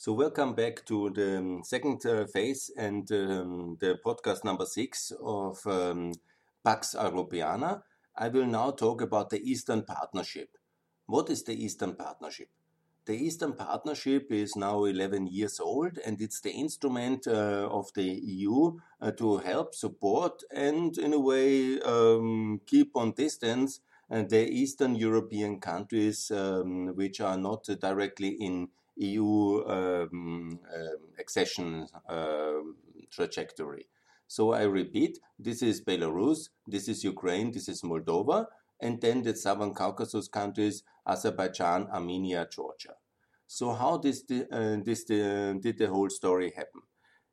So, welcome back to the um, second uh, phase and um, the podcast number six of um, Pax Europiana. I will now talk about the Eastern Partnership. What is the Eastern Partnership? The Eastern Partnership is now 11 years old and it's the instrument uh, of the EU uh, to help support and, in a way, um, keep on distance uh, the Eastern European countries um, which are not directly in EU um, um, accession um, trajectory. So I repeat, this is Belarus, this is Ukraine, this is Moldova, and then the Southern Caucasus countries, Azerbaijan, Armenia, Georgia. So how this, uh, this uh, did the whole story happen?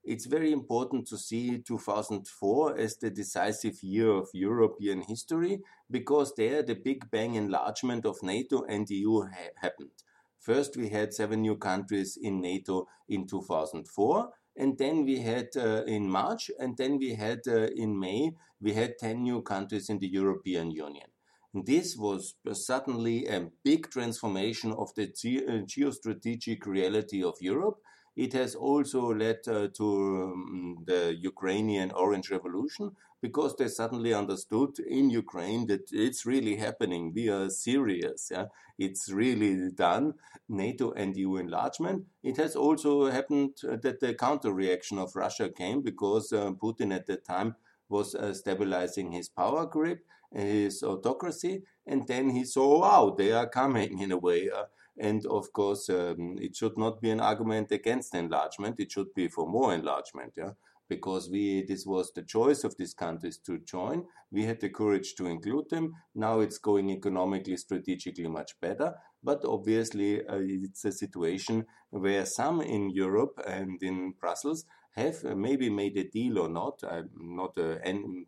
It's very important to see 2004 as the decisive year of European history because there the Big Bang enlargement of NATO and EU ha happened. First, we had seven new countries in NATO in 2004, and then we had uh, in March, and then we had uh, in May, we had 10 new countries in the European Union. And this was suddenly a big transformation of the ge uh, geostrategic reality of Europe it has also led uh, to um, the Ukrainian Orange Revolution because they suddenly understood in Ukraine that it's really happening. We are serious. Yeah? It's really done. NATO and EU enlargement. It has also happened uh, that the counter reaction of Russia came because uh, Putin at that time was uh, stabilizing his power grip, his autocracy, and then he saw, wow, they are coming in a way. Uh, and of course, um, it should not be an argument against enlargement. It should be for more enlargement. Yeah, because we this was the choice of these countries to join. We had the courage to include them. Now it's going economically, strategically much better. But obviously, uh, it's a situation where some in Europe and in Brussels have uh, maybe made a deal or not. I'm not uh,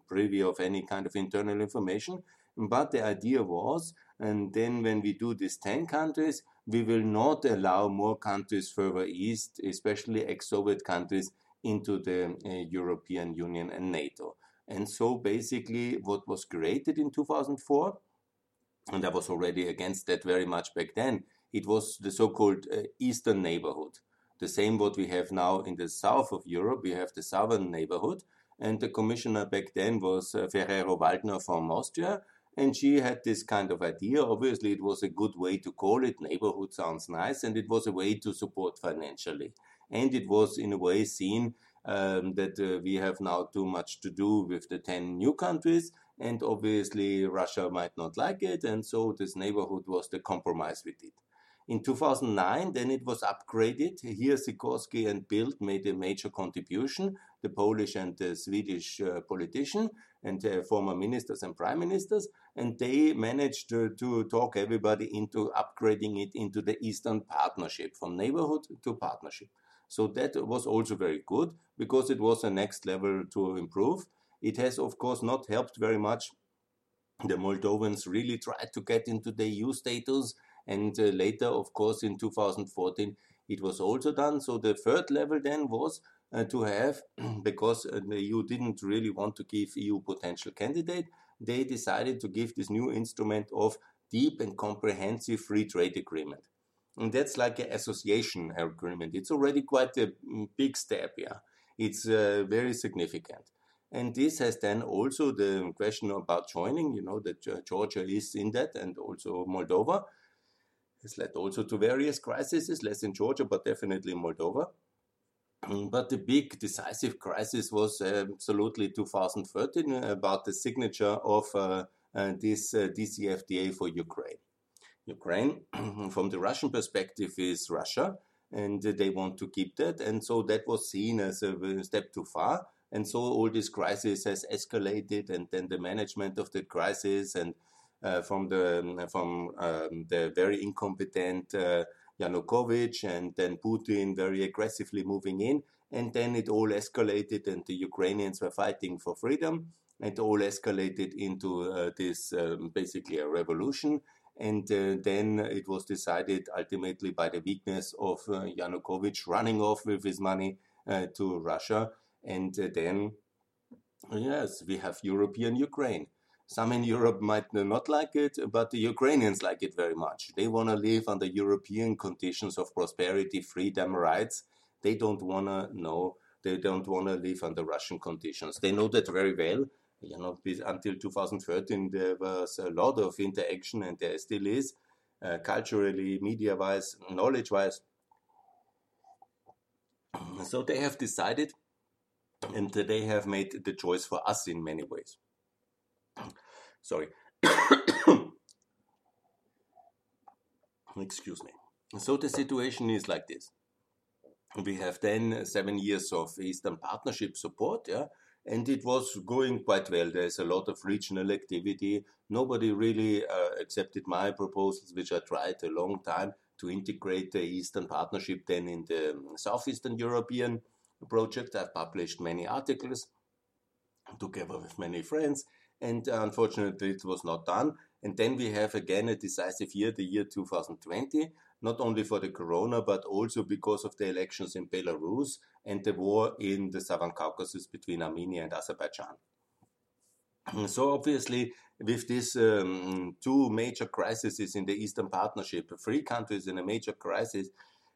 privy of any kind of internal information. But the idea was, and then when we do these 10 countries, we will not allow more countries further east, especially ex-Soviet countries, into the uh, European Union and NATO. And so basically what was created in 2004, and I was already against that very much back then, it was the so-called uh, Eastern neighborhood. The same what we have now in the south of Europe, we have the southern neighborhood, and the commissioner back then was uh, Ferrero-Waldner from Austria, and she had this kind of idea. Obviously, it was a good way to call it. Neighborhood sounds nice. And it was a way to support financially. And it was, in a way, seen um, that uh, we have now too much to do with the 10 new countries. And obviously, Russia might not like it. And so this neighborhood was the compromise we did. In 2009, then it was upgraded. Here, Sikorski and Bildt made a major contribution, the Polish and the Swedish uh, politician and uh, former ministers and prime ministers, and they managed to, talk everybody into upgrading it into the Eastern Partnership, from neighborhood to partnership. So that was also very good because it was the next level to improve. It has, of course, not helped very much. The Moldovans really tried to get into the EU status and uh, later, of course, in 2014, it was also done. So the third level then was to have, because uh, the EU didn't really want to give EU potential candidate, they decided to give this new instrument of deep and comprehensive free trade agreement. And that's like an association agreement. It's already quite a mm, big step, yeah. It's uh, very significant. And this has then also the question about joining, you know, that Georgia is in that and also Moldova has led also to various crises, less in Georgia, but definitely in Moldova. But the big decisive crisis was uh, absolutely 2013 uh, about the signature of uh, uh this DCFTA for Ukraine. Ukraine, from the Russian perspective, is Russia, and they want to keep that. And so that was seen as a step too far. And so all this crisis has escalated, and then the management of the crisis and uh, from the um, from um, the very incompetent uh, Yanukovych and then Putin very aggressively moving in, and then it all escalated, and the Ukrainians were fighting for freedom, and all escalated into uh, this um, basically a revolution. And uh, then it was decided ultimately by the weakness of uh, Yanukovych running off with his money uh, to Russia. And then, yes, we have European Ukraine. Some in Europe might not like it, but the Ukrainians like it very much. They want to live under European conditions of prosperity, freedom, rights. They don't want to know, they don't want to live under Russian conditions. They know that very well. You know, until 2013, there was a lot of interaction, and there still is, uh, culturally, media wise, knowledge wise. So they have decided and they have made the choice for us in many ways. Sorry. Excuse me. So the situation is like this. We have then seven years of Eastern Partnership support, yeah, and it was going quite well. There's a lot of regional activity. Nobody really uh, accepted my proposals, which I tried a long time to integrate the Eastern Partnership then in the Southeastern European project. I've published many articles together with many friends, and uh, unfortunately, it was not done. And then we have again a decisive year, the year 2020, not only for the corona, but also because of the elections in Belarus and the war in the Southern Caucasus between Armenia and Azerbaijan. So obviously, with these um, two major crises in the Eastern Partnership, three countries in a major crisis,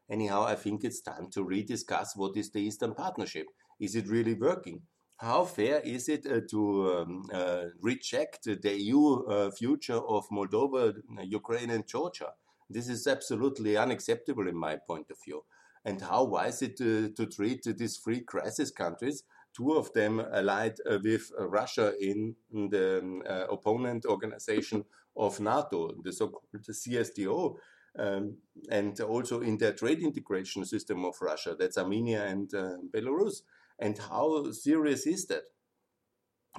anyhow, I think it's time to rediscuss what is the Eastern Partnership. Is it really working? How fair is it uh, to um, uh, reject the EU uh, future of Moldova, Ukraine, and Georgia? This is absolutely unacceptable in my point of view. And how wise it uh, to treat these three crisis countries two of them allied uh, with Russia in the um, uh, opponent organization of NATO, the so-called CSTO, um, and also in their trade integration system of Russia, that's Armenia and Belarus. And how serious is that?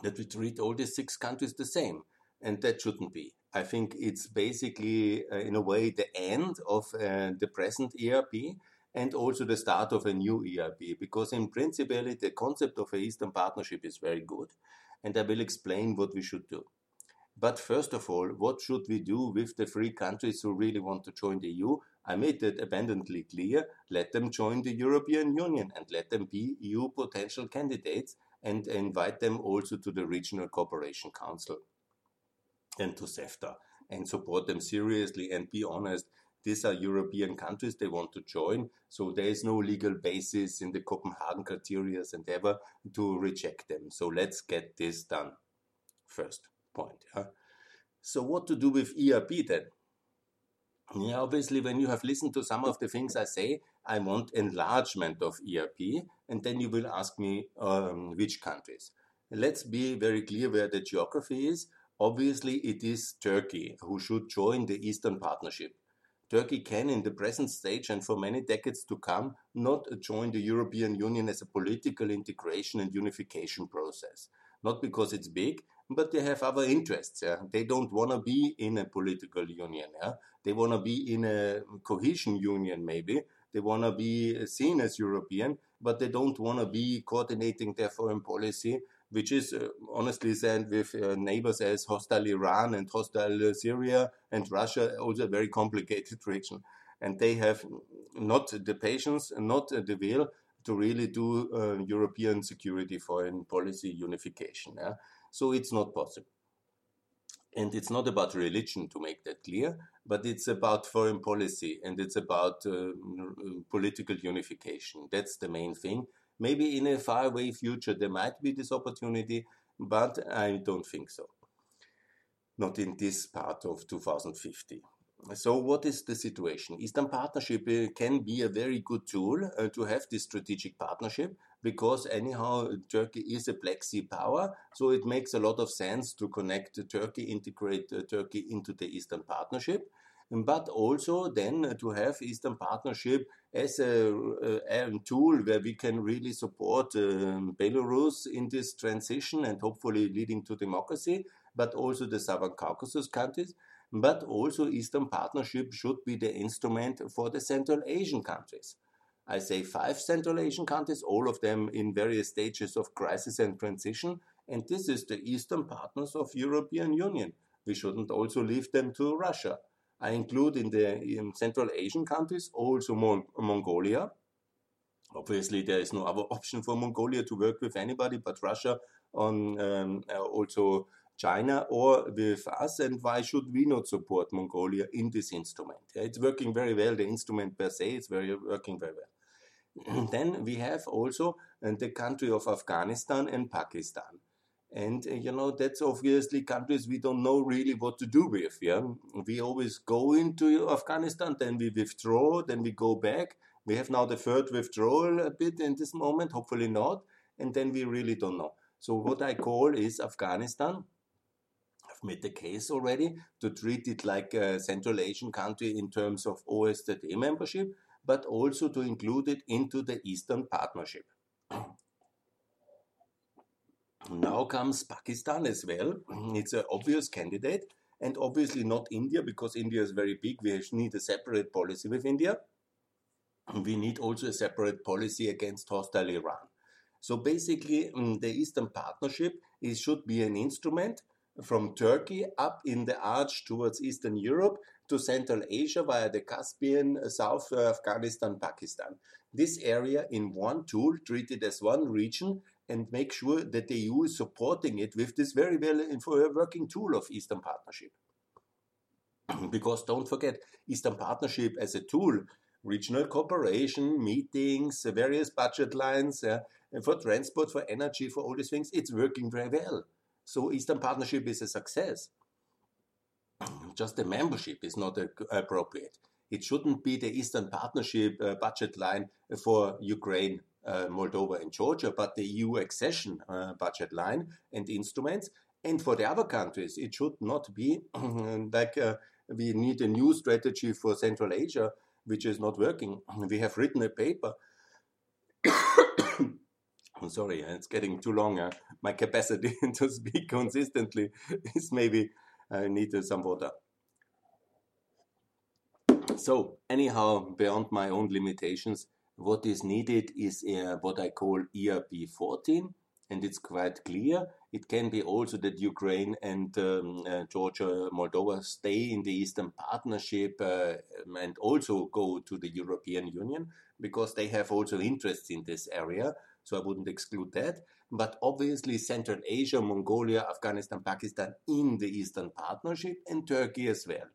That we treat all these six countries the same, and that shouldn't be. I think it's basically, uh, in a way, the end of uh, the present ERP and also the start of a new ERP. Because in principle, the concept of a Eastern Partnership is very good, and I will explain what we should do. But first of all, what should we do with the three countries who really want to join the EU? I made it abundantly clear. Let them join the European Union and let them be EU potential candidates and invite them also to the Regional Cooperation Council and to CEFTA and support them seriously and be honest these are European countries they want to join. So there is no legal basis in the Copenhagen criteria and ever to reject them. So let's get this done. First point. So what to do with ERP then? Yeah, obviously, when you have listened to some of the things I say, I want enlargement of ERP, and then you will ask me um, which countries. Let's be very clear where the geography is. Obviously, it is Turkey who should join the Eastern Partnership. Turkey can, in the present stage and for many decades to come, not join the European Union as a political integration and unification process. Not because it's big, but they have other interests. Yeah? They don't want to be in a political union. Yeah? They want to be in a cohesion union, maybe. They want to be seen as European, but they don't want to be coordinating their foreign policy which is uh, honestly said with uh, neighbors as hostile Iran and hostile Syria and Russia, also a very complicated region. And they have not the patience, not the will to really do uh, European security foreign policy unification. Yeah? So it's not possible. And it's not about religion to make that clear, but it's about foreign policy and it's about uh, political unification. That's the main thing. Maybe in a faraway future there might be this opportunity, but I don't think so. Not in this part of 2050. So, what is the situation? Eastern Partnership uh, can be a very good tool uh, to have this strategic partnership because, anyhow, Turkey is a Black Sea power. So, it makes a lot of sense to connect Turkey, integrate uh, Turkey into the Eastern Partnership but also then to have Eastern Partnership as a, a, tool where we can really support um, Belarus in this transition and hopefully leading to democracy, but also the Southern Caucasus countries. But also, Eastern Partnership should be the instrument for the Central Asian countries. I say five Central Asian countries, all of them in various stages of crisis and transition, and this is the Eastern partners of European Union. We shouldn't also leave them to Russia. I include in the in Central Asian countries also Mon Mongolia. Obviously, there is no other option for Mongolia to work with anybody but Russia on um, uh, also China or with us, and why should we not support Mongolia in this instrument? It's working very well. The instrument per se is very working very well. then we have also uh, the country of Afghanistan and Pakistan. And uh, you know that's obviously countries we don't know really what to do with. Yeah, we always go into Afghanistan, then we withdraw, then we go back. We have now the third withdrawal a bit in this moment, hopefully not, and then we really don't know. So what I call is Afghanistan. Made the case already to treat it like a Central Asian country in terms of OSZE membership, but also to include it into the Eastern Partnership. Now comes Pakistan as well. It's an obvious candidate, and obviously not India because India is very big. We need a separate policy with India. We need also a separate policy against hostile Iran. So basically, mm, the Eastern Partnership should be an instrument from Turkey up in the arch towards Eastern Europe to Central Asia via the Caspian, uh, South uh, Afghanistan, Pakistan. This area in one tool, treated as one region, and make sure that the EU is supporting it with this very well uh, working tool of Eastern Partnership. because don't forget, Eastern Partnership as a tool, regional cooperation, meetings, various budget lines uh, for transport, for energy, for all these things, it's working very well. So Eastern Partnership is a success. Just the membership is not appropriate. It shouldn't be the Eastern Partnership uh, budget line for Ukraine uh, Moldova and Georgia, but the EU accession uh, budget line and instruments. And for the other countries, it should not be like uh, we need a new strategy for Central Asia, which is not working. We have written a paper. I'm sorry, it's getting too long. Uh, my capacity to speak consistently is maybe I need some water. So, anyhow, beyond my own limitations, what is needed is uh, what I call ERP 14, and it's quite clear. It can be also that Ukraine and um, uh, Georgia, Moldova stay in the Eastern Partnership uh, and also go to the European Union because they have also interests in this area. So I wouldn't exclude that. But obviously, Central Asia, Mongolia, Afghanistan, Pakistan in the Eastern Partnership, and Turkey as well.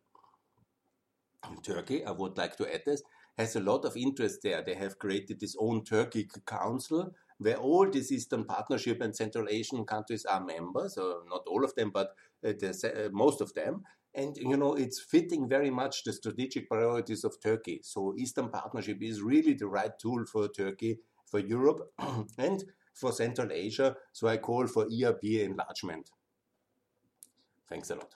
In Turkey, I would like to add this, has a lot of interest there. They have created this own Turkic Council where all these Eastern Partnership and Central Asian countries are members, or not all of them, but uh, uh, most of them. And you know, it's fitting very much the strategic priorities of Turkey. So Eastern Partnership is really the right tool for Turkey, for Europe, and for Central Asia. So I call for ERP enlargement. Thanks a lot.